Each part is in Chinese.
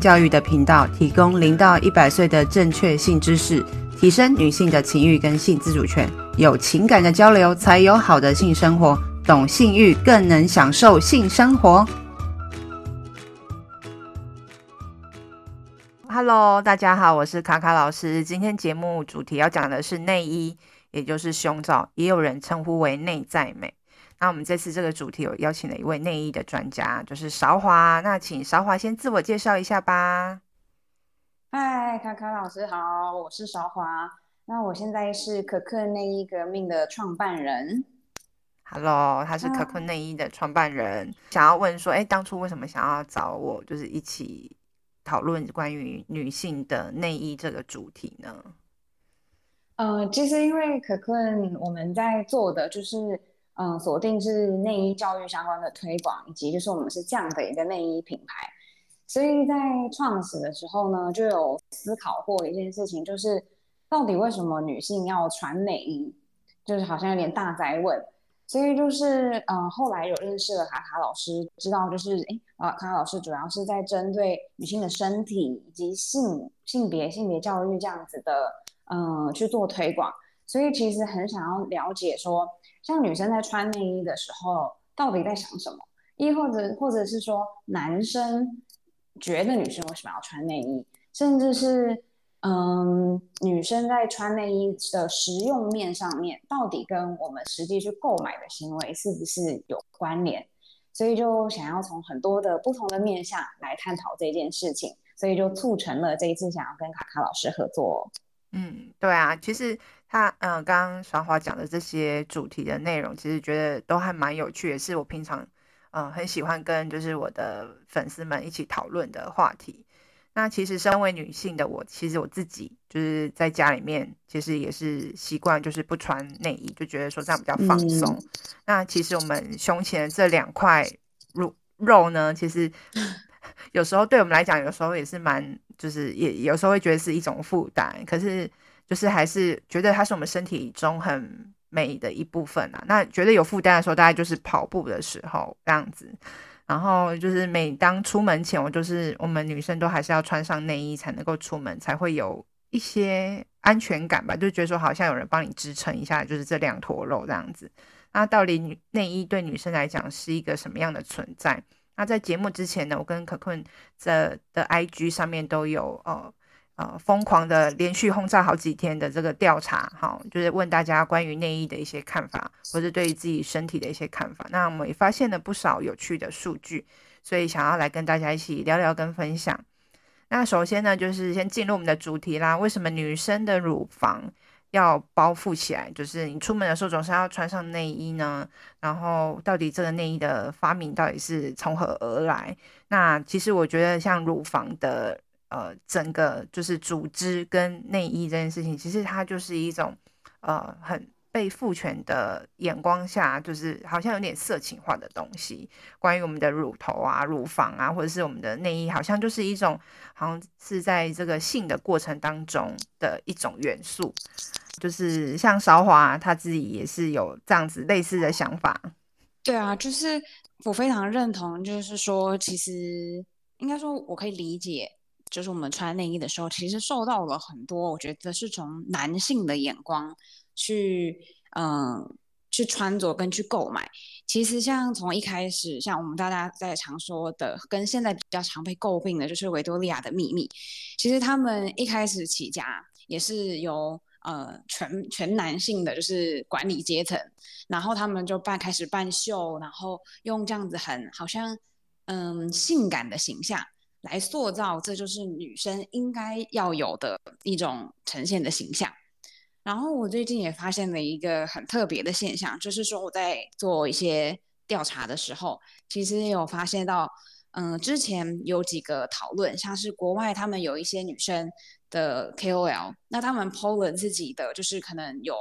教育的频道，提供零到一百岁的正确性知识，提升女性的情欲跟性自主权。有情感的交流，才有好的性生活。懂性欲，更能享受性生活。Hello，大家好，我是卡卡老师。今天节目主题要讲的是内衣，也就是胸罩，也有人称呼为内在美。那我们这次这个主题有邀请了一位内衣的专家，就是韶华。那请韶华先自我介绍一下吧。嗨，卡卡老师好，我是韶华。那我现在是可可内衣革命的创办人。Hello，他是可可内衣的创办人。啊、想要问说，哎，当初为什么想要找我，就是一起讨论关于女性的内衣这个主题呢？呃，其实因为可可我们在做的就是。嗯，锁定是内衣教育相关的推广，以及就是我们是这样的一个内衣品牌，所以在创始的时候呢，就有思考过一件事情，就是到底为什么女性要穿内衣，就是好像有点大哉问。所以就是嗯，后来有认识了卡卡老师，知道就是诶，啊，卡卡老师主要是在针对女性的身体以及性性别性别教育这样子的嗯去做推广，所以其实很想要了解说。像女生在穿内衣的时候，到底在想什么？亦或者，或者是说，男生觉得女生为什么要穿内衣？甚至是，嗯，女生在穿内衣的实用面上面，到底跟我们实际去购买的行为是不是有关联？所以就想要从很多的不同的面向来探讨这件事情，所以就促成了这一次想要跟卡卡老师合作。嗯，对啊，其实。他嗯，刚刚韶华讲的这些主题的内容，其实觉得都还蛮有趣的，也是我平常嗯很喜欢跟就是我的粉丝们一起讨论的话题。那其实身为女性的我，其实我自己就是在家里面，其实也是习惯就是不穿内衣，就觉得说这样比较放松。嗯、那其实我们胸前的这两块肉肉呢，其实 有时候对我们来讲，有时候也是蛮就是也有时候会觉得是一种负担，可是。就是还是觉得它是我们身体中很美的一部分啊。那觉得有负担的时候，大概就是跑步的时候这样子。然后就是每当出门前，我就是我们女生都还是要穿上内衣才能够出门，才会有一些安全感吧。就觉得说好像有人帮你支撑一下，就是这两坨肉这样子。那到底女内衣对女生来讲是一个什么样的存在？那在节目之前呢，我跟可坤的的 IG 上面都有哦。呃，疯狂的连续轰炸好几天的这个调查，哈，就是问大家关于内衣的一些看法，或是对于自己身体的一些看法。那我们也发现了不少有趣的数据，所以想要来跟大家一起聊聊跟分享。那首先呢，就是先进入我们的主题啦。为什么女生的乳房要包覆起来？就是你出门的时候总是要穿上内衣呢？然后到底这个内衣的发明到底是从何而来？那其实我觉得像乳房的。呃，整个就是组织跟内衣这件事情，其实它就是一种呃很被父权的眼光下，就是好像有点色情化的东西。关于我们的乳头啊、乳房啊，或者是我们的内衣，好像就是一种好像是在这个性的过程当中的一种元素。就是像韶华他自己也是有这样子类似的想法。对啊，就是我非常认同，就是说，其实应该说我可以理解。就是我们穿内衣的时候，其实受到了很多，我觉得是从男性的眼光去，嗯，去穿着跟去购买。其实像从一开始，像我们大家在常说的，跟现在比较常被诟病的，就是维多利亚的秘密。其实他们一开始起家也是由呃全全男性的，就是管理阶层，然后他们就办开始办秀，然后用这样子很好像嗯性感的形象。来塑造，这就是女生应该要有的一种呈现的形象。然后我最近也发现了一个很特别的现象，就是说我在做一些调查的时候，其实也有发现到，嗯，之前有几个讨论，像是国外他们有一些女生的 KOL，那他们 PO 了自己的，就是可能有。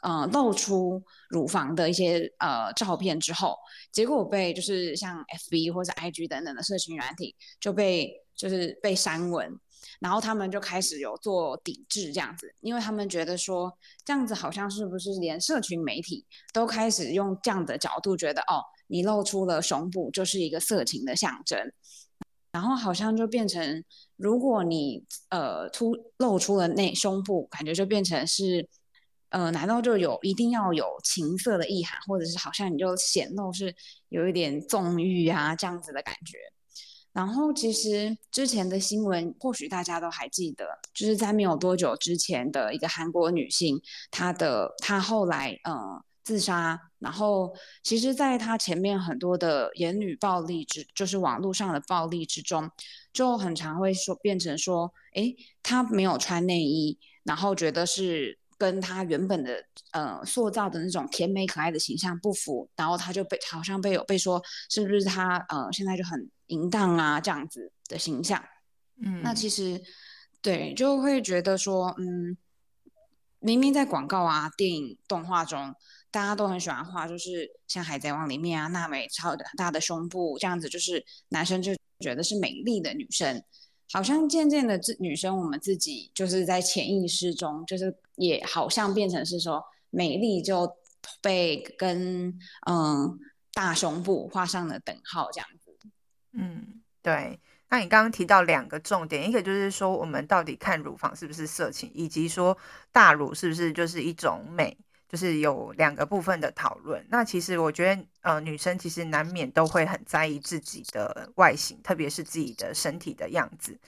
呃，露出乳房的一些呃照片之后，结果被就是像 FB 或者 IG 等等的社群软体就被就是被删文，然后他们就开始有做抵制这样子，因为他们觉得说这样子好像是不是连社群媒体都开始用这样的角度觉得哦，你露出了胸部就是一个色情的象征。然后好像就变成，如果你呃突露出了那胸部，感觉就变成是，呃，难道就有一定要有情色的意涵，或者是好像你就显露是有一点纵欲啊这样子的感觉？然后其实之前的新闻，或许大家都还记得，就是在没有多久之前的一个韩国女性，她的她后来呃。自杀，然后其实，在她前面很多的言语暴力之，就是网络上的暴力之中，就很常会说变成说，诶，她没有穿内衣，然后觉得是跟他原本的呃塑造的那种甜美可爱的形象不符，然后他就被好像被有被说是不是他呃现在就很淫荡啊这样子的形象，嗯，那其实对就会觉得说，嗯，明明在广告啊、电影、动画中。大家都很喜欢画，就是像《海贼王》里面啊，娜美超大的胸部这样子，就是男生就觉得是美丽的女生。好像渐渐的，这女生我们自己就是在潜意识中，就是也好像变成是说，美丽就被跟嗯大胸部画上了等号这样子。嗯，对。那你刚刚提到两个重点，一个就是说我们到底看乳房是不是色情，以及说大乳是不是就是一种美。就是有两个部分的讨论。那其实我觉得，呃，女生其实难免都会很在意自己的外形，特别是自己的身体的样子，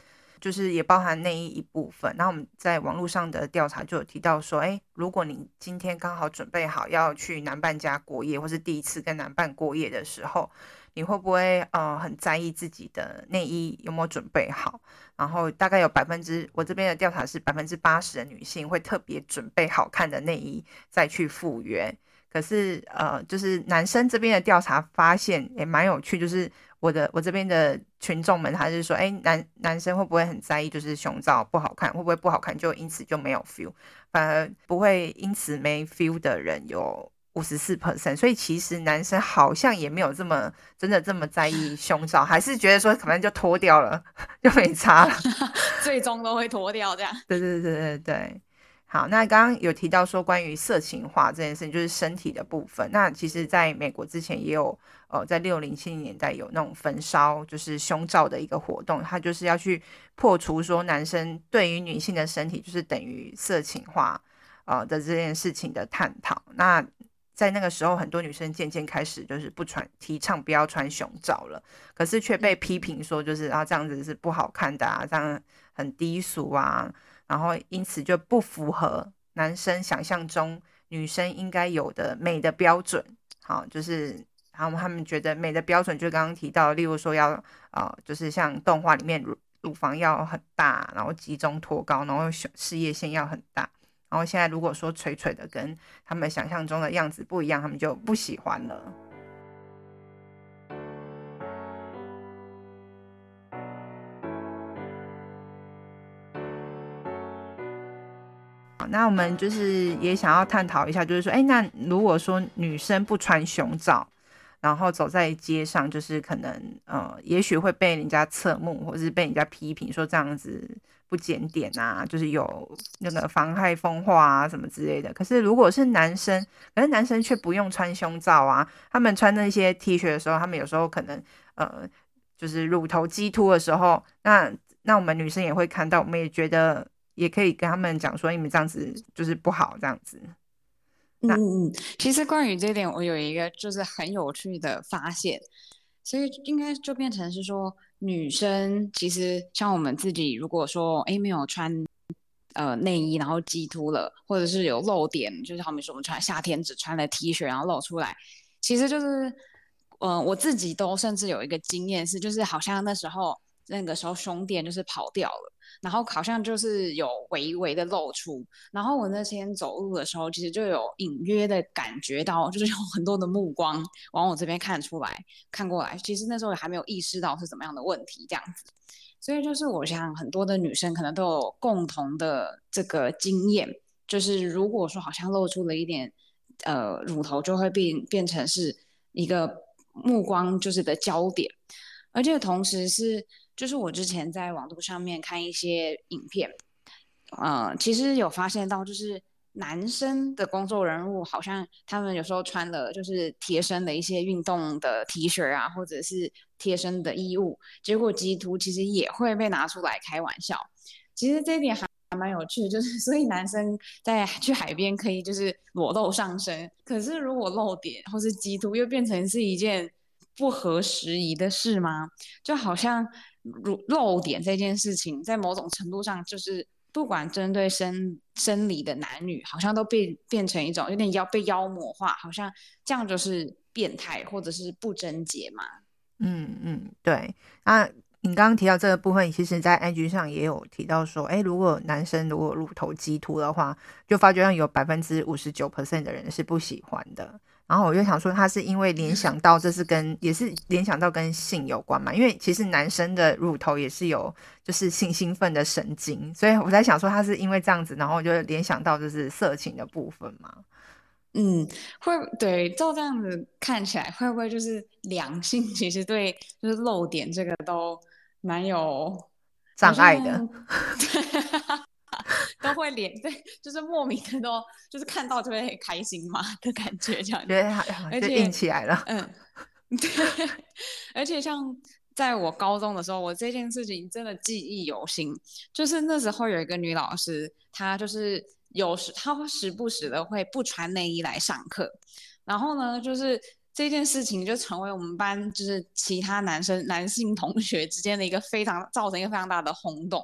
就是也包含内衣一部分。那我们在网络上的调查就有提到说，诶，如果你今天刚好准备好要去男伴家过夜，或是第一次跟男伴过夜的时候，你会不会呃很在意自己的内衣有没有准备好？然后大概有百分之，我这边的调查是百分之八十的女性会特别准备好看的内衣再去赴约。可是呃，就是男生这边的调查发现也蛮有趣，就是我的我这边的群众们，他是说，哎，男男生会不会很在意，就是胸罩不好看，会不会不好看就因此就没有 feel，反而不会因此没 feel 的人有。五十四 percent，所以其实男生好像也没有这么真的这么在意胸罩，还是觉得说可能就脱掉了就没差了，最终都会脱掉这样。对对对对对，好，那刚刚有提到说关于色情化这件事情，就是身体的部分。那其实在美国之前也有，呃，在六零七零年代有那种焚烧就是胸罩的一个活动，它就是要去破除说男生对于女性的身体就是等于色情化呃的这件事情的探讨。那在那个时候，很多女生渐渐开始就是不穿，提倡不要穿胸罩了，可是却被批评说就是啊这样子是不好看的啊，这样很低俗啊，然后因此就不符合男生想象中女生应该有的美的标准。好，就是然后他们觉得美的标准就刚刚提到，例如说要啊、呃，就是像动画里面乳乳房要很大，然后集中托高，然后事业线要很大。然后现在如果说垂垂的跟他们想象中的样子不一样，他们就不喜欢了。那我们就是也想要探讨一下，就是说，哎，那如果说女生不穿胸罩，然后走在街上，就是可能呃，也许会被人家侧目，或是被人家批评说这样子。不检点啊，就是有那个妨害风化啊什么之类的。可是如果是男生，可是男生却不用穿胸罩啊。他们穿那些 T 恤的时候，他们有时候可能呃，就是乳头激凸的时候，那那我们女生也会看到，我们也觉得也可以跟他们讲说，你们这样子就是不好这样子。嗯嗯，其实关于这点，我有一个就是很有趣的发现，所以应该就变成是说。女生其实像我们自己，如果说诶没有穿呃内衣，然后激突了，或者是有露点，就是好比说我们穿夏天只穿了 T 恤，然后露出来，其实就是呃我自己都甚至有一个经验是，就是好像那时候那个时候胸垫就是跑掉了。然后好像就是有微微的露出，然后我那天走路的时候，其实就有隐约的感觉到，就是有很多的目光往我这边看出来、看过来。其实那时候也还没有意识到是怎么样的问题，这样子。所以就是我想很多的女生可能都有共同的这个经验，就是如果说好像露出了一点呃乳头，就会变变成是一个目光就是的焦点，而且同时是。就是我之前在网络上面看一些影片，呃，其实有发现到，就是男生的工作人物好像他们有时候穿了就是贴身的一些运动的 T 恤啊，或者是贴身的衣物，结果激凸其实也会被拿出来开玩笑。其实这一点还还蛮有趣，就是 所以男生在去海边可以就是裸露上身，可是如果露点或是激凸又变成是一件不合时宜的事吗？就好像露露点这件事情，在某种程度上就是。不管针对生生理的男女，好像都变变成一种有点妖被妖魔化，好像这样就是变态或者是不贞洁嘛。嗯嗯，对。那你刚刚提到这个部分，其实在 IG 上也有提到说，哎，如果男生如果乳头激凸的话，就发觉上有百分之五十九 percent 的人是不喜欢的。然后我就想说，他是因为联想到这是跟也是联想到跟性有关嘛？因为其实男生的乳头也是有就是性兴奋的神经，所以我在想说，他是因为这样子，然后我就联想到就是色情的部分嘛。嗯，会对，照这样子看起来，会不会就是两性 其实对就是露点这个都蛮有障碍的？都会脸对，就是莫名的都就是看到就会很开心嘛的感觉，这样子，对，而且硬起来了。嗯，对，而且像在我高中的时候，我这件事情真的记忆犹新。就是那时候有一个女老师，她就是有时她会时不时的会不穿内衣来上课，然后呢，就是这件事情就成为我们班就是其他男生男性同学之间的一个非常造成一个非常大的轰动。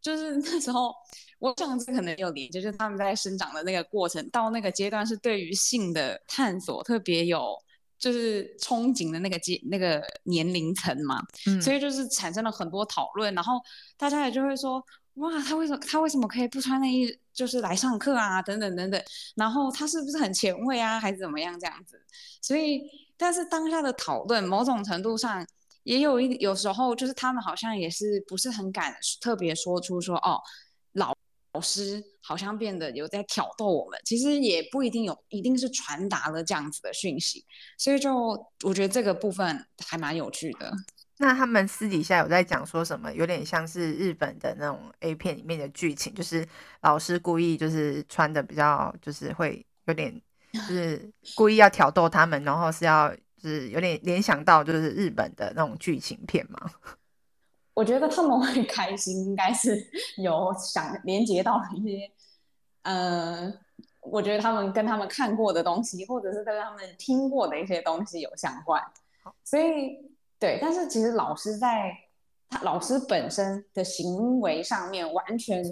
就是那时候。我上次可能有连接，就是他们在生长的那个过程，到那个阶段是对于性的探索特别有就是憧憬的那个阶那个年龄层嘛，嗯，所以就是产生了很多讨论，然后大家也就会说，哇，他为什么他为什么可以不穿内衣就是来上课啊，等等等等，然后他是不是很前卫啊，还是怎么样这样子？所以，但是当下的讨论某种程度上也有一有时候就是他们好像也是不是很敢特别说出说哦。老老师好像变得有在挑逗我们，其实也不一定有，一定是传达了这样子的讯息，所以就我觉得这个部分还蛮有趣的。那他们私底下有在讲说什么？有点像是日本的那种 A 片里面的剧情，就是老师故意就是穿的比较，就是会有点，就是故意要挑逗他们，然后是要就是有点联想到就是日本的那种剧情片嘛。我觉得他们会开心，应该是 有想连接到一些，呃，我觉得他们跟他们看过的东西，或者是跟他们听过的一些东西有相关。所以，对，但是其实老师在他老师本身的行为上面，完全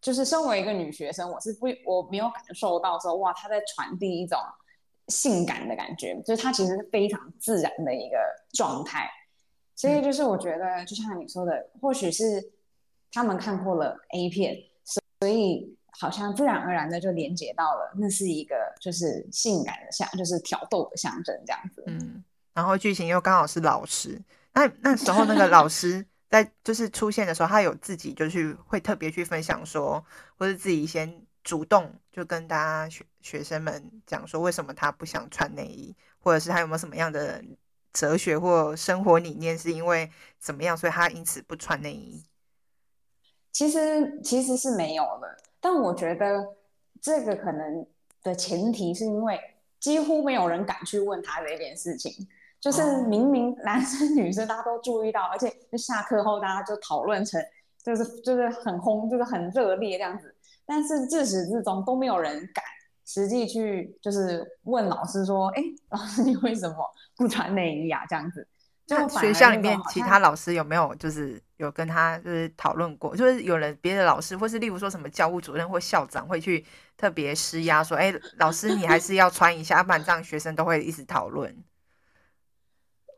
就是身为一个女学生，我是不我没有感受到说哇，他在传递一种性感的感觉，就是他其实是非常自然的一个状态。所以就是我觉得，就像你说的，或许是他们看过了 A 片，所以好像自然而然的就连接到了，那是一个就是性感的象，就是挑逗的象征这样子。嗯，然后剧情又刚好是老师，那那时候那个老师 在就是出现的时候，他有自己就去会特别去分享说，或是自己先主动就跟大家学学生们讲说，为什么他不想穿内衣，或者是他有没有什么样的。哲学或生活理念是因为怎么样，所以他因此不穿内衣。其实其实是没有的，但我觉得这个可能的前提是因为几乎没有人敢去问他这件事情。就是明明男生女生大家都注意到，而且就下课后大家就讨论成就是就是很轰，就是很热烈这样子，但是自始至终都没有人敢。实际去就是问老师说：“哎，老师你为什么不穿内衣啊？”这样子，就学校里面其他老师有没有就是有跟他就是讨论过？就是有人别的老师，或是例如说什么教务主任或校长会去特别施压说：“哎，老师你还是要穿一下，要不然这样学生都会一直讨论，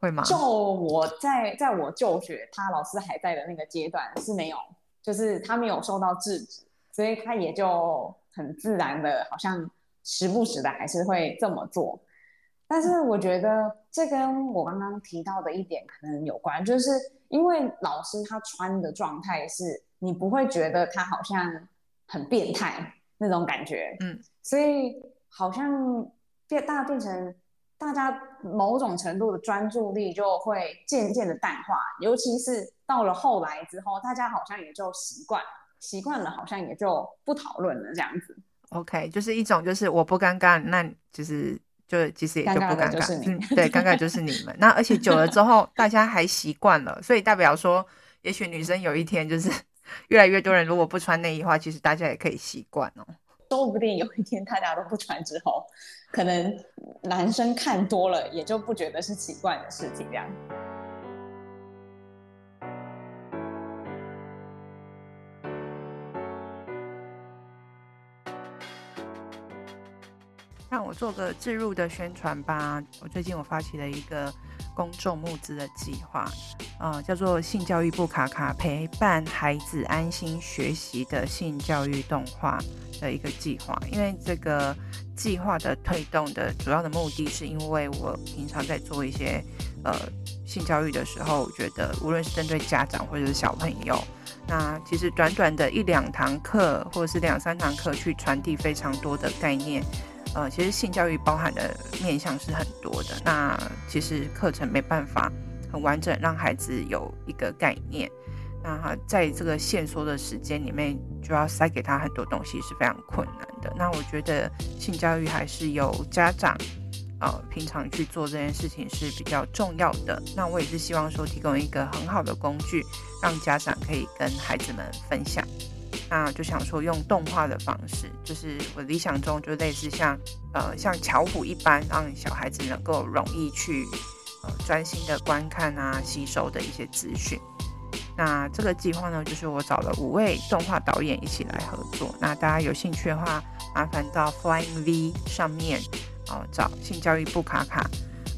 会吗？”就我在在我就学，他老师还在的那个阶段是没有，就是他没有受到制止，所以他也就。很自然的，好像时不时的还是会这么做，但是我觉得这跟我刚刚提到的一点可能有关，就是因为老师他穿的状态是你不会觉得他好像很变态那种感觉，嗯，所以好像变大变成大家某种程度的专注力就会渐渐的淡化，尤其是到了后来之后，大家好像也就习惯。习惯了，好像也就不讨论了这样子。OK，就是一种就是我不尴尬，那就是就其实也就不尴尬，尴尬嗯，对，尴尬就是你们。那而且久了之后，大家还习惯了，所以代表说，也许女生有一天就是 越来越多人如果不穿内衣的话，其实大家也可以习惯哦。说不定有一天大家都不穿之后，可能男生看多了也就不觉得是奇怪的事情，这样。让我做个置入的宣传吧。我最近我发起了一个公众募资的计划，呃，叫做“性教育部卡卡”，陪伴孩子安心学习的性教育动画的一个计划。因为这个计划的推动的主要的目的是，因为我平常在做一些呃性教育的时候，我觉得无论是针对家长或者是小朋友，那其实短短的一两堂课或者是两三堂课，去传递非常多的概念。呃，其实性教育包含的面向是很多的。那其实课程没办法很完整让孩子有一个概念。那在这个限缩的时间里面，就要塞给他很多东西是非常困难的。那我觉得性教育还是由家长呃平常去做这件事情是比较重要的。那我也是希望说提供一个很好的工具，让家长可以跟孩子们分享。那就想说用动画的方式，就是我理想中就类似像呃像巧虎一般，让小孩子能够容易去呃专心的观看啊，吸收的一些资讯。那这个计划呢，就是我找了五位动画导演一起来合作。那大家有兴趣的话，麻烦到 Flying V 上面哦、找性教育部卡卡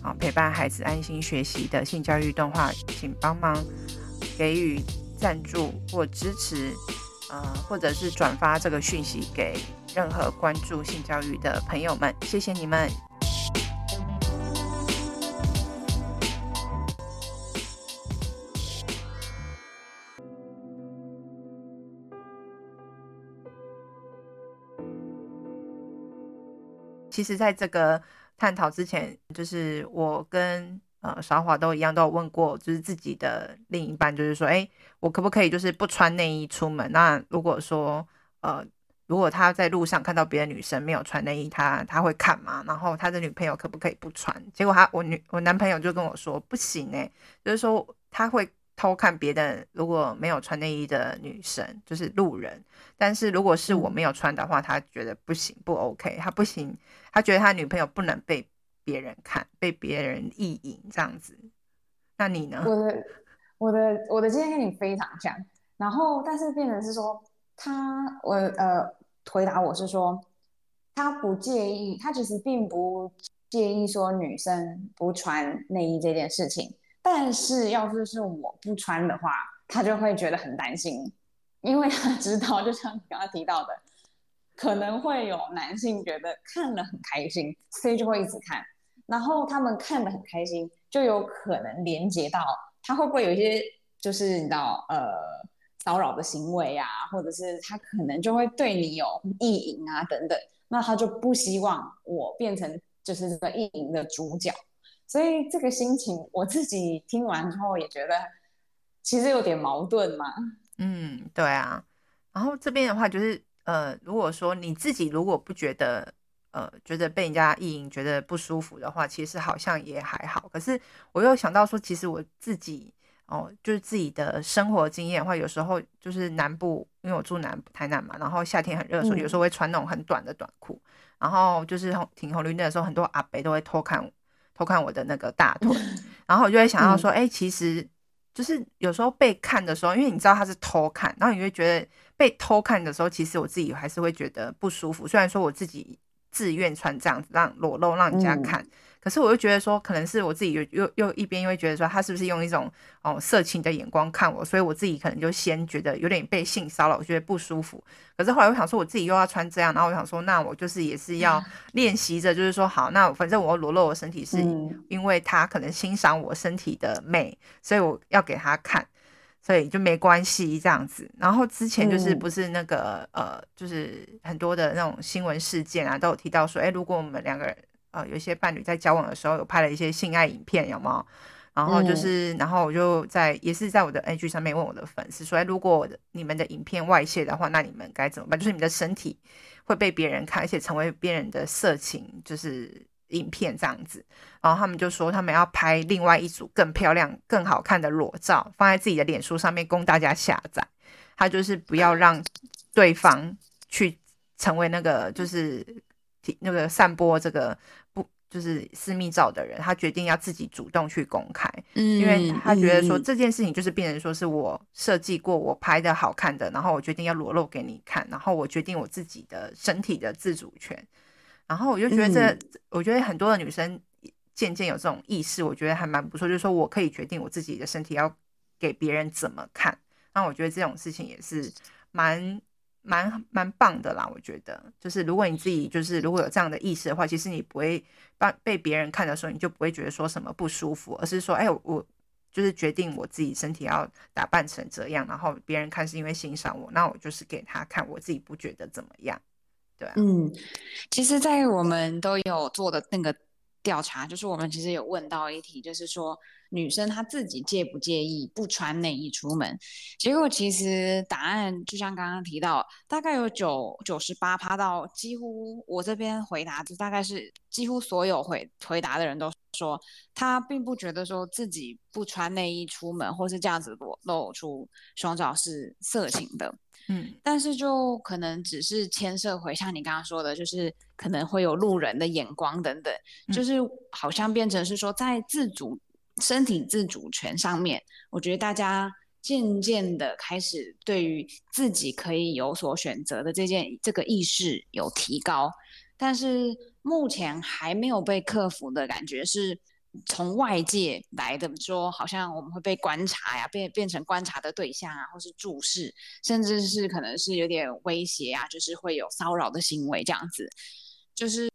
啊、陪伴孩子安心学习的性教育动画，请帮忙给予赞助或支持。呃，或者是转发这个讯息给任何关注性教育的朋友们，谢谢你们。其实，在这个探讨之前，就是我跟。呃，韶华都一样，都有问过，就是自己的另一半，就是说，哎，我可不可以就是不穿内衣出门？那如果说，呃，如果他在路上看到别的女生没有穿内衣，他他会看吗？然后他的女朋友可不可以不穿？结果他我女我男朋友就跟我说，不行哎，就是说他会偷看别的如果没有穿内衣的女生，就是路人。但是如果是我没有穿的话，他觉得不行，不 OK，他不行，他觉得他女朋友不能被。别人看被别人意淫这样子，那你呢？我的我的我的经验跟你非常像，然后但是变成是说他我呃回答我是说他不介意，他其实并不介意说女生不穿内衣这件事情，但是要是是我不穿的话，他就会觉得很担心，因为他知道就像你刚刚提到的，可能会有男性觉得看了很开心，所以就会一直看。然后他们看得很开心，就有可能连接到他会不会有一些就是你知道呃骚扰的行为啊，或者是他可能就会对你有意淫啊等等，那他就不希望我变成就是这个意淫的主角，所以这个心情我自己听完之后也觉得其实有点矛盾嘛。嗯，对啊。然后这边的话就是呃，如果说你自己如果不觉得。呃，觉得被人家意淫觉得不舒服的话，其实好像也还好。可是我又想到说，其实我自己哦，就是自己的生活经验的话，有时候就是南部，因为我住南部台南嘛，然后夏天很热的时候，有时候会穿那种很短的短裤，嗯、然后就是停红绿灯的时候，很多阿伯都会偷看偷看我的那个大腿，然后我就会想到说，哎、嗯欸，其实就是有时候被看的时候，因为你知道他是偷看，然后你会觉得被偷看的时候，其实我自己还是会觉得不舒服。虽然说我自己。自愿穿这样子让裸露让人家看，嗯、可是我又觉得说，可能是我自己又又又一边又会觉得说，他是不是用一种哦色情的眼光看我，所以我自己可能就先觉得有点被性骚扰，我觉得不舒服。可是后来我想说，我自己又要穿这样，然后我想说，那我就是也是要练习着，就是说好，那反正我裸露我身体是因为他可能欣赏我身体的美，所以我要给他看。所以就没关系这样子，然后之前就是不是那个、嗯、呃，就是很多的那种新闻事件啊，都有提到说，哎，如果我们两个人呃有一些伴侣在交往的时候有拍了一些性爱影片，有没有？然后就是，嗯、然后我就在也是在我的 IG 上面问我的粉丝说，哎，如果你们的影片外泄的话，那你们该怎么办？就是你的身体会被别人看，而且成为别人的色情，就是影片这样子，然后他们就说他们要拍另外一组更漂亮、更好看的裸照，放在自己的脸书上面供大家下载。他就是不要让对方去成为那个就是那个散播这个不就是私密照的人，他决定要自己主动去公开，嗯，因为他觉得说这件事情就是变成说是我设计过、我拍的好看的，然后我决定要裸露给你看，然后我决定我自己的身体的自主权。然后我就觉得这，嗯、我觉得很多的女生渐渐有这种意识，我觉得还蛮不错。就是说我可以决定我自己的身体要给别人怎么看。那我觉得这种事情也是蛮蛮蛮棒的啦。我觉得，就是如果你自己就是如果有这样的意识的话，其实你不会被别人看的时候，你就不会觉得说什么不舒服，而是说，哎，我就是决定我自己身体要打扮成这样，然后别人看是因为欣赏我，那我就是给他看，我自己不觉得怎么样。对，嗯，其实，在我们都有做的那个调查，就是我们其实有问到一题，就是说女生她自己介不介意不穿内衣出门？结果其实答案就像刚刚提到，大概有九九十八趴到几乎我这边回答的大概是几乎所有回回答的人都说，他并不觉得说自己不穿内衣出门或是这样子裸露出双脚是色情的。嗯，但是就可能只是牵涉回像你刚刚说的，就是可能会有路人的眼光等等，就是好像变成是说在自主身体自主权上面，我觉得大家渐渐的开始对于自己可以有所选择的这件这个意识有提高，但是目前还没有被克服的感觉是。从外界来的说，好像我们会被观察呀，变变成观察的对象啊，或是注视，甚至是可能是有点威胁啊，就是会有骚扰的行为这样子。就是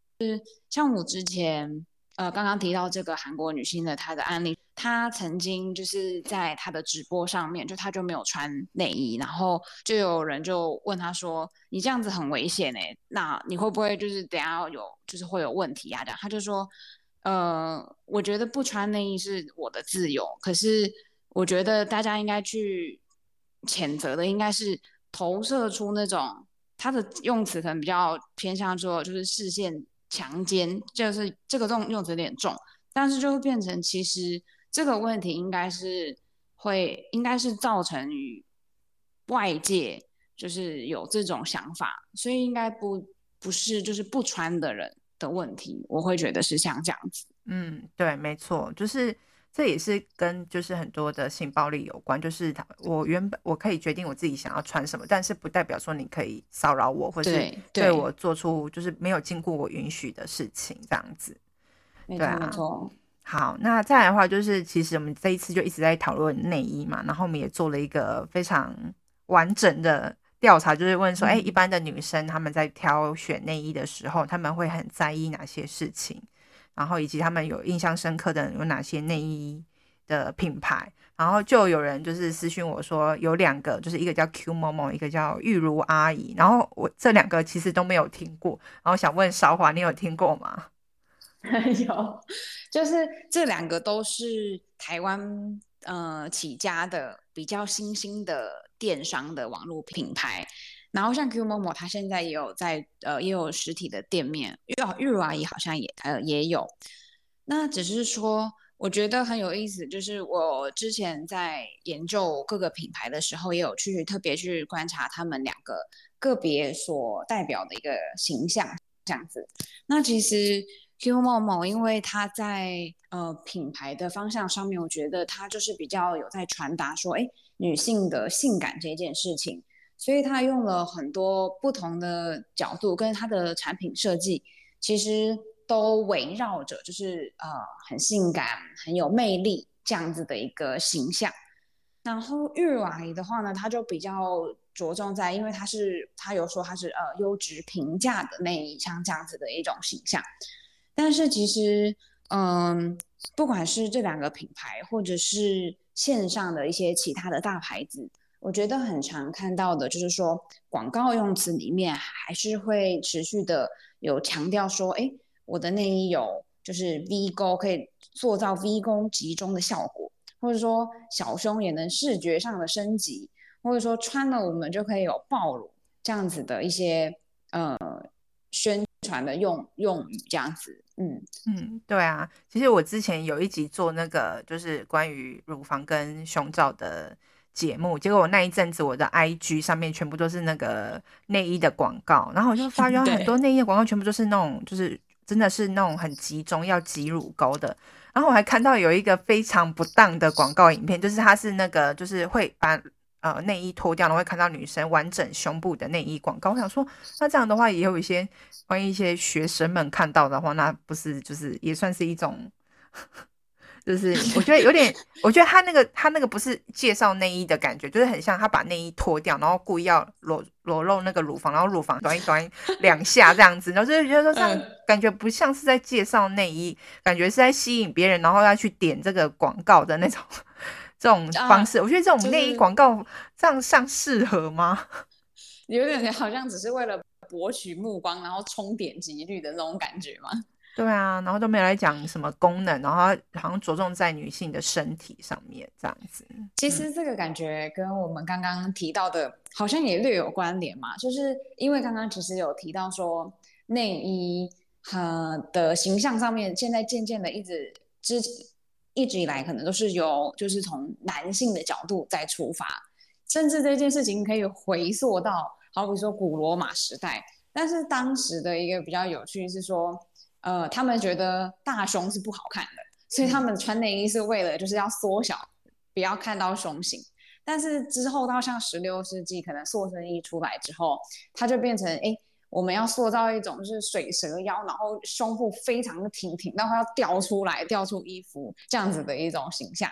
像我之前呃刚刚提到这个韩国女星的她的案例，她曾经就是在她的直播上面，就她就没有穿内衣，然后就有人就问她说：“你这样子很危险欸，那你会不会就是等下有就是会有问题啊？”这样，她就说。呃，我觉得不穿内衣是我的自由，可是我觉得大家应该去谴责的，应该是投射出那种他的用词可能比较偏向说，就是视线强奸，就是这个重用词有点重，但是就会变成其实这个问题应该是会，应该是造成于外界就是有这种想法，所以应该不不是就是不穿的人的问题，我会觉得是像这样子。嗯，对，没错，就是这也是跟就是很多的性暴力有关。就是他，我原本我可以决定我自己想要穿什么，但是不代表说你可以骚扰我，或是对我做出就是没有经过我允许的事情，这样子。没错，没错。好，那再来的话，就是其实我们这一次就一直在讨论内衣嘛，然后我们也做了一个非常完整的。调查就是问说，哎，一般的女生她们在挑选内衣的时候，她们会很在意哪些事情？然后以及他们有印象深刻的有哪些内衣的品牌？然后就有人就是私讯我说，有两个，就是一个叫 Q 某某，一个叫玉如阿姨。然后我这两个其实都没有听过，然后想问韶华，你有听过吗？有，就是这两个都是台湾呃起家的比较新兴的。电商的网络品牌，然后像 Q 某某，它现在也有在呃也有实体的店面，玉玉如阿姨好像也呃也有。那只是说，我觉得很有意思，就是我之前在研究各个品牌的时候，也有去特别去观察他们两个个别所代表的一个形象这样子。那其实 Q 某某，因为它在呃品牌的方向上面，我觉得它就是比较有在传达说，哎。女性的性感这件事情，所以他用了很多不同的角度，跟他的产品设计其实都围绕着就是呃很性感、很有魅力这样子的一个形象。然后玉如阿姨的话呢，他就比较着重在，因为他是他有说他是呃优质平价的内衣，像这样子的一种形象。但是其实嗯、不管是这两个品牌，或者是线上的一些其他的大牌子，我觉得很常看到的就是说，广告用词里面还是会持续的有强调说，哎，我的内衣有就是 V 勾可以塑造 V 勾集中的效果，或者说小胸也能视觉上的升级，或者说穿了我们就可以有暴露这样子的一些呃宣传的用用语这样子。嗯嗯，对啊，其实我之前有一集做那个就是关于乳房跟胸罩的节目，结果我那一阵子我的 IG 上面全部都是那个内衣的广告，然后我就发 现很多内衣的广告全部都是那种就是真的是那种很集中要挤乳沟的，然后我还看到有一个非常不当的广告影片，就是它是那个就是会把。呃，内衣脱掉然后会看到女生完整胸部的内衣广告。我想说，那这样的话也有一些关于一些学生们看到的话，那不是就是也算是一种，就是我觉得有点，我觉得他那个他那个不是介绍内衣的感觉，就是很像他把内衣脱掉，然后故意要裸裸露那个乳房，然后乳房短一短两 下这样子，然后就是觉得说这样感觉不像是在介绍内衣，感觉是在吸引别人，然后要去点这个广告的那种。这种方式，啊、我觉得这种内衣广告这样像适合吗？有点好像只是为了博取目光，然后冲点击率的那种感觉吗？对啊，然后都没有来讲什么功能，然后好像着重在女性的身体上面这样子。其实这个感觉跟我们刚刚提到的，好像也略有关联嘛。就是因为刚刚其实有提到说内衣和的形象上面，现在渐渐的一直之。一直以来可能都是由就是从男性的角度在出发，甚至这件事情可以回溯到好比说古罗马时代。但是当时的一个比较有趣是说，呃，他们觉得大胸是不好看的，所以他们穿内衣是为了就是要缩小，不要看到胸型。但是之后到像十六世纪，可能塑身衣出来之后，它就变成哎。我们要塑造一种就是水蛇腰，然后胸部非常的挺挺，然后要掉出来，掉出衣服这样子的一种形象，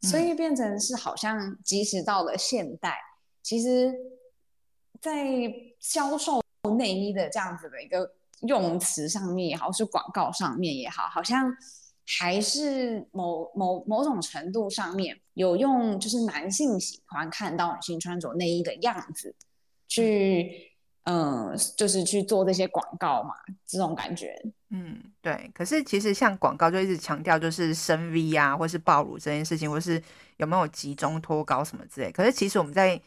所以变成是好像即使到了现代，其实，在销售内衣的这样子的一个用词上面也好，是广告上面也好，好像还是某某某种程度上面有用，就是男性喜欢看到女性穿着内衣的样子去。嗯，就是去做这些广告嘛，这种感觉。嗯，对。可是其实像广告就一直强调就是深 V 啊，或是暴露这件事情，或是有没有集中脱高什么之类。可是其实我们在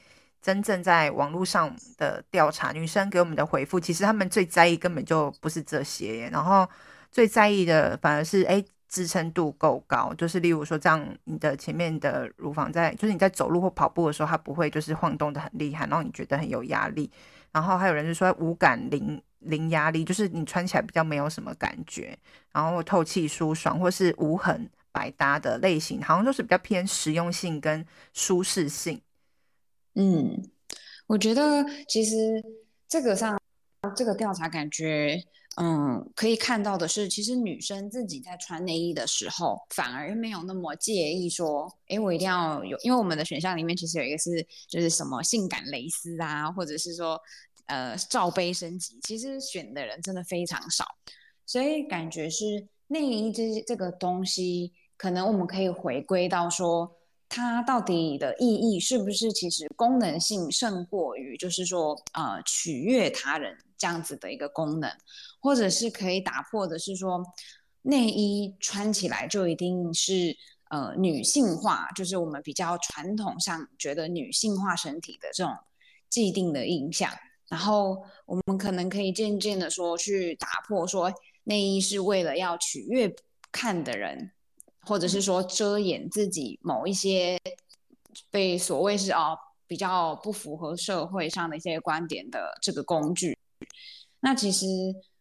真正在网络上的调查，女生给我们的回复，其实他们最在意根本就不是这些，然后最在意的反而是哎支撑度够高，就是例如说这样你的前面的乳房在，就是你在走路或跑步的时候，它不会就是晃动得很厉害，然后你觉得很有压力。然后还有人就说无感零零压力，就是你穿起来比较没有什么感觉，然后透气舒爽，或是无痕百搭的类型，好像都是比较偏实用性跟舒适性。嗯，我觉得其实这个上这个调查感觉，嗯，可以看到的是，其实女生自己在穿内衣的时候，反而没有那么介意说，哎，我一定要有，因为我们的选项里面其实有一个是就是什么性感蕾丝啊，或者是说。呃，罩杯升级，其实选的人真的非常少，所以感觉是内衣这这个东西，可能我们可以回归到说，它到底的意义是不是其实功能性胜过于就是说呃取悦他人这样子的一个功能，或者是可以打破的是说，内衣穿起来就一定是呃女性化，就是我们比较传统上觉得女性化身体的这种既定的印象。然后我们可能可以渐渐的说，去打破说内衣是为了要取悦看的人，或者是说遮掩自己某一些被所谓是啊比较不符合社会上的一些观点的这个工具。那其实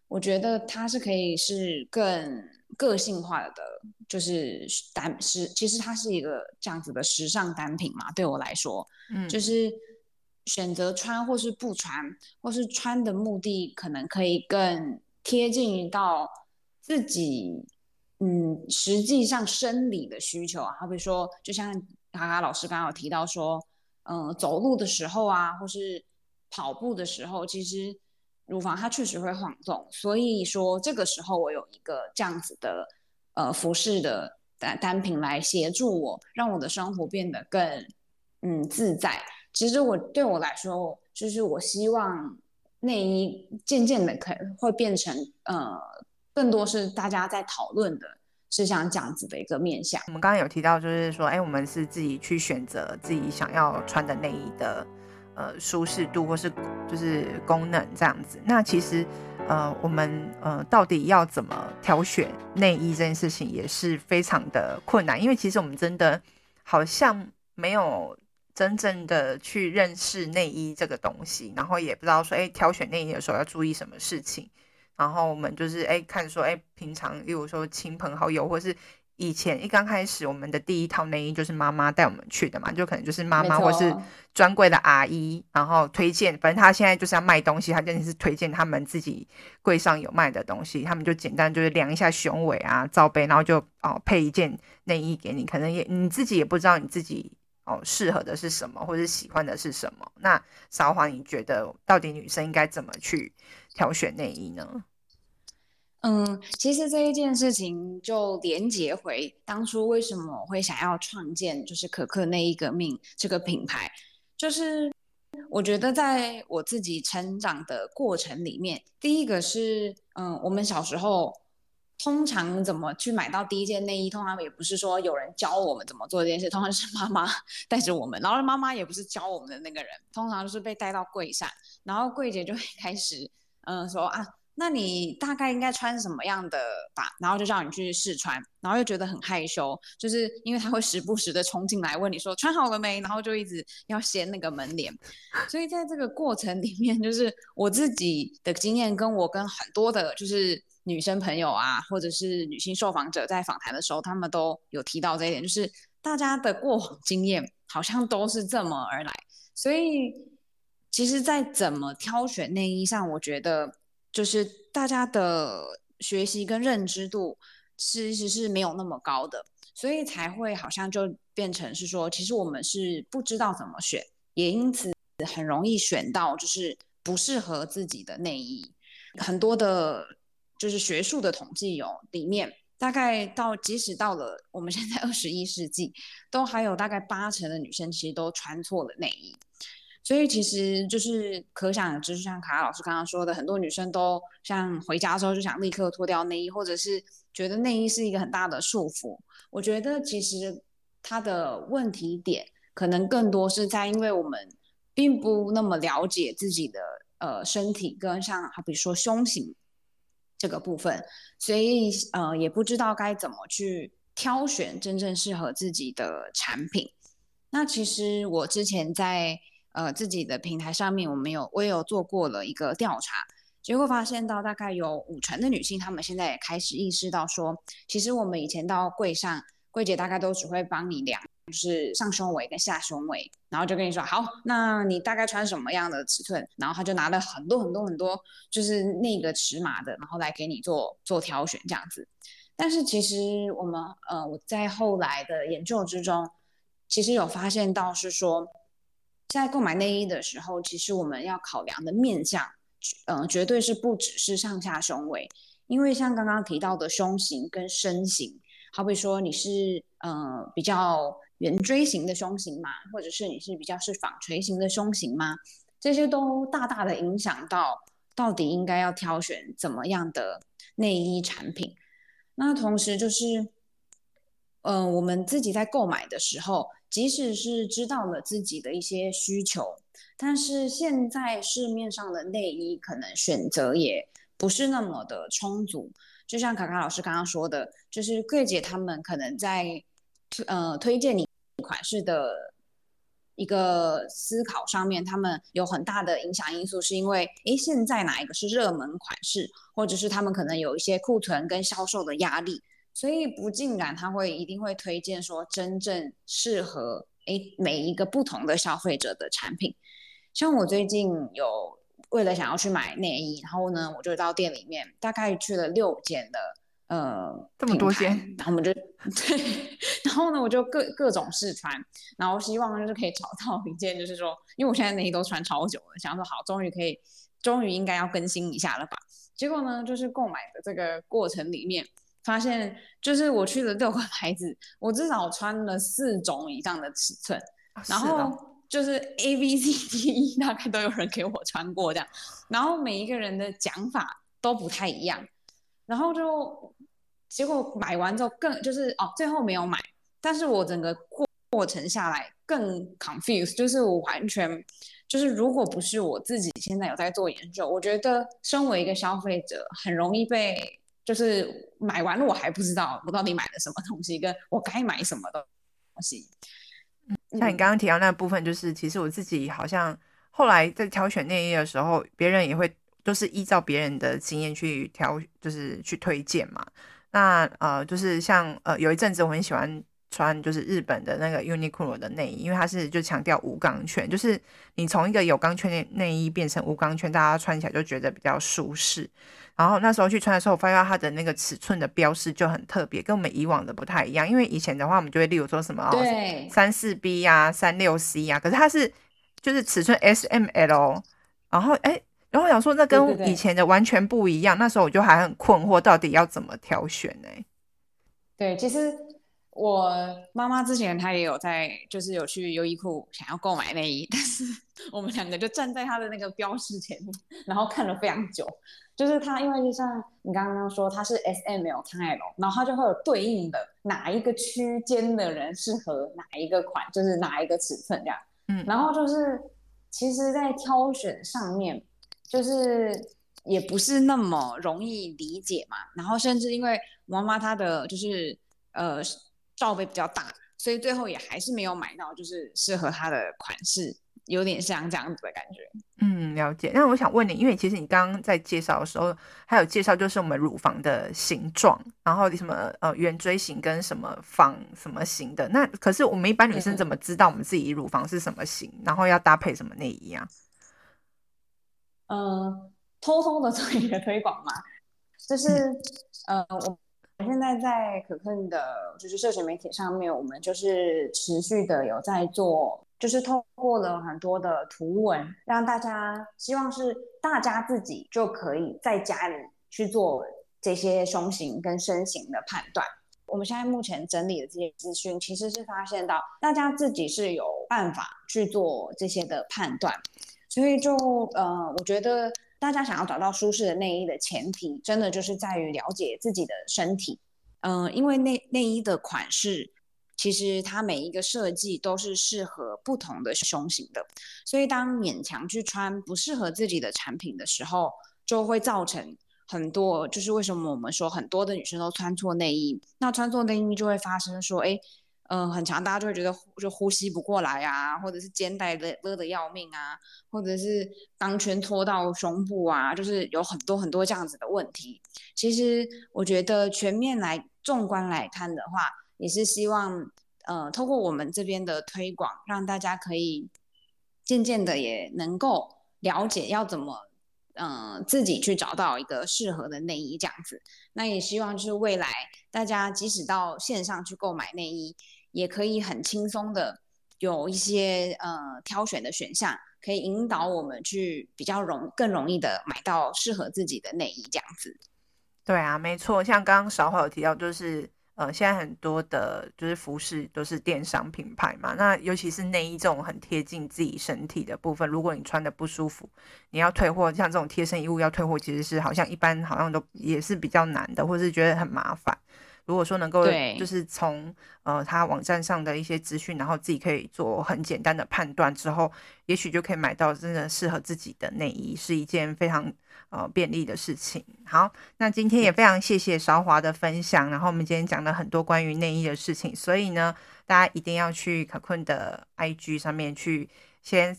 我觉得它是可以是更个性化的，就是单是其实它是一个这样子的时尚单品嘛。对我来说，嗯，就是。选择穿或是不穿，或是穿的目的可能可以更贴近于到自己，嗯，实际上生理的需求啊。好比说，就像卡卡老师刚刚有提到说，嗯、走路的时候啊，或是跑步的时候，其实乳房它确实会晃动。所以说，这个时候我有一个这样子的呃服饰的单单品来协助我，让我的生活变得更嗯自在。其实我对我来说，就是我希望内衣渐渐的可会变成呃，更多是大家在讨论的，是像这样子的一个面向。我们刚刚有提到，就是说，哎，我们是自己去选择自己想要穿的内衣的呃舒适度或是就是功能这样子。那其实呃，我们呃到底要怎么挑选内衣这件事情也是非常的困难，因为其实我们真的好像没有真正的去认识内衣这个东西，然后也不知道说，哎，挑选内衣的时候要注意什么事情，然后我们就是哎看说，哎，平常例如说亲朋好友或是。以前一刚开始，我们的第一套内衣就是妈妈带我们去的嘛，就可能就是妈妈或是专柜的阿姨，然后推荐。反正他现在就是要卖东西，他真的是推荐他们自己柜上有卖的东西，他们就简单就是量一下胸围啊、罩杯，然后就哦配一件内衣给你。可能也你自己也不知道你自己哦适合的是什么，或者喜欢的是什么。那韶华，你觉得到底女生应该怎么去挑选内衣呢？嗯，其实这一件事情就连接回当初为什么我会想要创建就是可可内衣革命这个品牌，就是我觉得在我自己成长的过程里面，第一个是嗯，我们小时候通常怎么去买到第一件内衣，通常也不是说有人教我们怎么做这件事，通常是妈妈 带着我们，然后妈妈也不是教我们的那个人，通常就是被带到柜上，然后柜姐就会开始嗯说啊。那你大概应该穿什么样的吧？然后就叫你去试穿，然后又觉得很害羞，就是因为他会时不时的冲进来问你说穿好了没，然后就一直要掀那个门帘。所以在这个过程里面，就是我自己的经验，跟我跟很多的，就是女生朋友啊，或者是女性受访者在访谈的时候，他们都有提到这一点，就是大家的过往经验好像都是这么而来。所以其实，在怎么挑选内衣上，我觉得。就是大家的学习跟认知度其实是没有那么高的，所以才会好像就变成是说，其实我们是不知道怎么选，也因此很容易选到就是不适合自己的内衣。很多的，就是学术的统计有里面，大概到即使到了我们现在 二十一世纪，都还有大概八成的女生其实都穿错了内衣。所以其实就是可想而知，就像卡卡老师刚刚说的，很多女生都像回家之后就想立刻脱掉内衣，或者是觉得内衣是一个很大的束缚。我觉得其实它的问题点可能更多是在，因为我们并不那么了解自己的呃身体，跟像好比说胸型这个部分，所以呃也不知道该怎么去挑选真正适合自己的产品。那其实我之前在。呃，自己的平台上面，我们有我也有做过了一个调查，结果发现到大概有五成的女性，她们现在也开始意识到说，其实我们以前到柜上，柜姐大概都只会帮你量，就是上胸围跟下胸围，然后就跟你说，好，那你大概穿什么样的尺寸，然后她就拿了很多很多很多，就是那个尺码的，然后来给你做做挑选这样子。但是其实我们呃，我在后来的研究之中，其实有发现到是说。在购买内衣的时候，其实我们要考量的面向，嗯、呃，绝对是不只是上下胸围，因为像刚刚提到的胸型跟身形，好比说你是呃比较圆锥型的胸型嘛，或者是你是比较是纺锤型的胸型嘛，这些都大大的影响到到底应该要挑选怎么样的内衣产品。那同时就是，嗯、我们自己在购买的时候。即使是知道了自己的一些需求，但是现在市面上的内衣可能选择也不是那么的充足。就像卡卡老师刚刚说的，就是柜姐他们可能在呃推荐你款式的一个思考上面，他们有很大的影响因素，是因为诶现在哪一个是热门款式，或者是他们可能有一些库存跟销售的压力。所以不尽然，他会一定会推荐说真正适合诶每一个不同的消费者的产品。像我最近有为了想要去买内衣，然后呢，我就到店里面，大概去了六间的呃这么多间，然后我们就 对，然后呢，我就各各种试穿，然后希望就是可以找到一件，就是说，因为我现在内衣都穿超久了，想说好，终于可以，终于应该要更新一下了吧？结果呢，就是购买的这个过程里面。发现就是我去了六个牌子，我至少穿了四种以上的尺寸，然后就是 A B C D E 大概都有人给我穿过这样，然后每一个人的讲法都不太一样，然后就结果买完之后更就是哦，最后没有买，但是我整个过过程下来更 confused，就是我完全就是如果不是我自己现在有在做研究，我觉得身为一个消费者，很容易被就是买完了我还不知道我到底买了什么东西，跟我该买什么东西。像你刚刚提到那部分，就是其实我自己好像后来在挑选内衣的时候，别人也会都是依照别人的经验去挑，就是去推荐嘛。那呃，就是像呃有一阵子我很喜欢穿就是日本的那个 Uniqlo 的内衣，因为它是就强调无钢圈，就是你从一个有钢圈的内衣变成无钢圈，大家穿起来就觉得比较舒适。然后那时候去穿的时候，我发现它的那个尺寸的标识就很特别，跟我们以往的不太一样。因为以前的话，我们就会例如说什么对三四 B 呀、三六 C 呀，可是它是就是尺寸 S M L。然后哎，然后我想说那跟以前的完全不一样。对对对，那时候我就还很困惑，到底要怎么挑选呢？对，其实。我妈妈之前她也有在，就是有去优衣库想要购买内衣，但是 我们两个就站在她的那个标识前面，然后看了非常久。就是她，因为就像你刚刚说，她是 S M L 3 L，然后她就会有对应的哪一个区间的人适合哪一个款，就是哪一个尺寸这样。嗯，然后就是其实，在挑选上面，就是也不是那么容易理解嘛。然后甚至因为妈妈她的就是呃。罩杯比较大，所以最后也还是没有买到，就是适合他的款式，有点像这样子的感觉。嗯，了解。那我想问你，因为其实你刚刚在介绍的时候，还有介绍就是我们乳房的形状，然后什么呃圆锥形跟什么方什么形的。那可是我们一般女生怎么知道我们自己乳房是什么型，然后要搭配什么内衣啊？嗯、呃，偷偷的做一个推广嘛，就是、嗯、呃我。我现在在可可的，就是社群媒体上面，我们就是持续的有在做，就是透过了很多的图文，让大家希望是大家自己就可以在家里去做这些胸型跟身形的判断。我们现在目前整理的这些资讯，其实是发现到大家自己是有办法去做这些的判断，所以就呃，我觉得。大家想要找到舒适的内衣的前提，真的就是在于了解自己的身体。嗯、因为内内衣的款式，其实它每一个设计都是适合不同的胸型的，所以当勉强去穿不适合自己的产品的时候，就会造成很多，就是为什么我们说很多的女生都穿错内衣，那穿错内衣就会发生说，哎。嗯、呃，很长，大家就会觉得就呼吸不过来啊，或者是肩带勒勒得要命啊，或者是钢圈拖到胸部啊，就是有很多很多这样子的问题。其实我觉得全面来纵观来看的话，也是希望呃，透过我们这边的推广，让大家可以渐渐的也能够了解要怎么嗯、呃，自己去找到一个适合的内衣这样子。那也希望就是未来大家即使到线上去购买内衣。也可以很轻松的有一些呃挑选的选项，可以引导我们去比较容更容易的买到适合自己的内衣这样子。对啊，没错，像刚刚韶华有提到，就是呃现在很多的就是服饰都是电商品牌嘛，那尤其是内衣这种很贴近自己身体的部分，如果你穿的不舒服，你要退货，像这种贴身衣物要退货，其实是好像一般好像都也是比较难的，或是觉得很麻烦。如果说能够就是从呃他网站上的一些资讯，然后自己可以做很简单的判断之后，也许就可以买到真的适合自己的内衣，是一件非常呃便利的事情。好，那今天也非常谢谢韶华的分享，然后我们今天讲了很多关于内衣的事情，所以呢，大家一定要去可困的 IG 上面去先。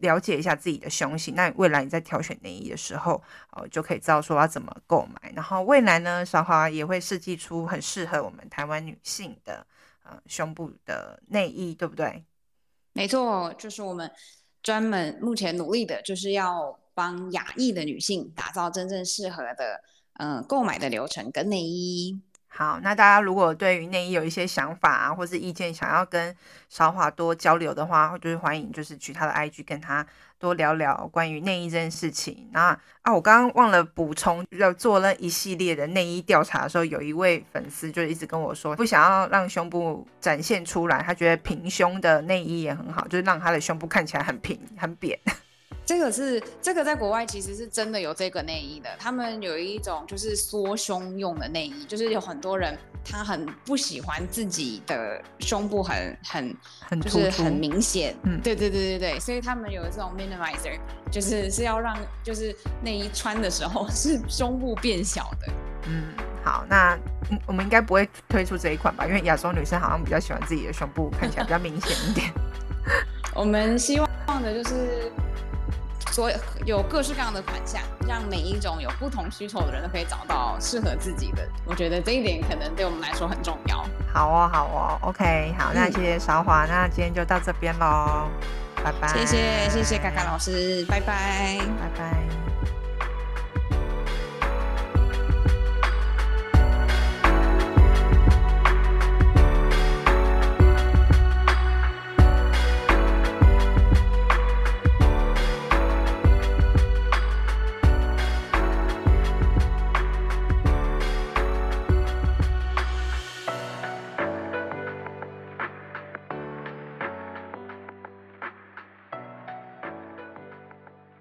了解一下自己的胸型，那未来你在挑选内衣的时候，哦，就可以知道说要怎么购买。然后未来呢，韶华也会设计出很适合我们台湾女性的呃胸部的内衣，对不对？没错，就是我们专门目前努力的，就是要帮亚裔的女性打造真正适合的呃购买的流程跟内衣。好，那大家如果对于内衣有一些想法啊，或是意见，想要跟韶华多交流的话，就是欢迎，就是去他的 IG 跟他多聊聊关于内衣这件事情。那啊，我刚刚忘了补充，要做了一系列的内衣调查的时候，有一位粉丝就一直跟我说，不想要让胸部展现出来，他觉得平胸的内衣也很好，就是让他的胸部看起来很平很扁。这个是这个在国外其实是真的有这个内衣的，他们有一种就是缩胸用的内衣，就是有很多人他很不喜欢自己的胸部很很很就是很明显，嗯，对对对对对，所以他们有这种 minimizer，就是是要让就是内衣穿的时候 是胸部变小的。嗯，好，那我们应该不会推出这一款吧？因为亚洲女生好像比较喜欢自己的胸部看起来比较明显一点。我们希望的就是。所有有各式各样的款项，让每一种有不同需求的人都可以找到适合自己的。我觉得这一点可能对我们来说很重要。好哦，好哦，OK，好，那谢谢韶华，嗯、那今天就到这边喽，拜拜。谢谢谢谢卡卡老师，拜拜，拜拜。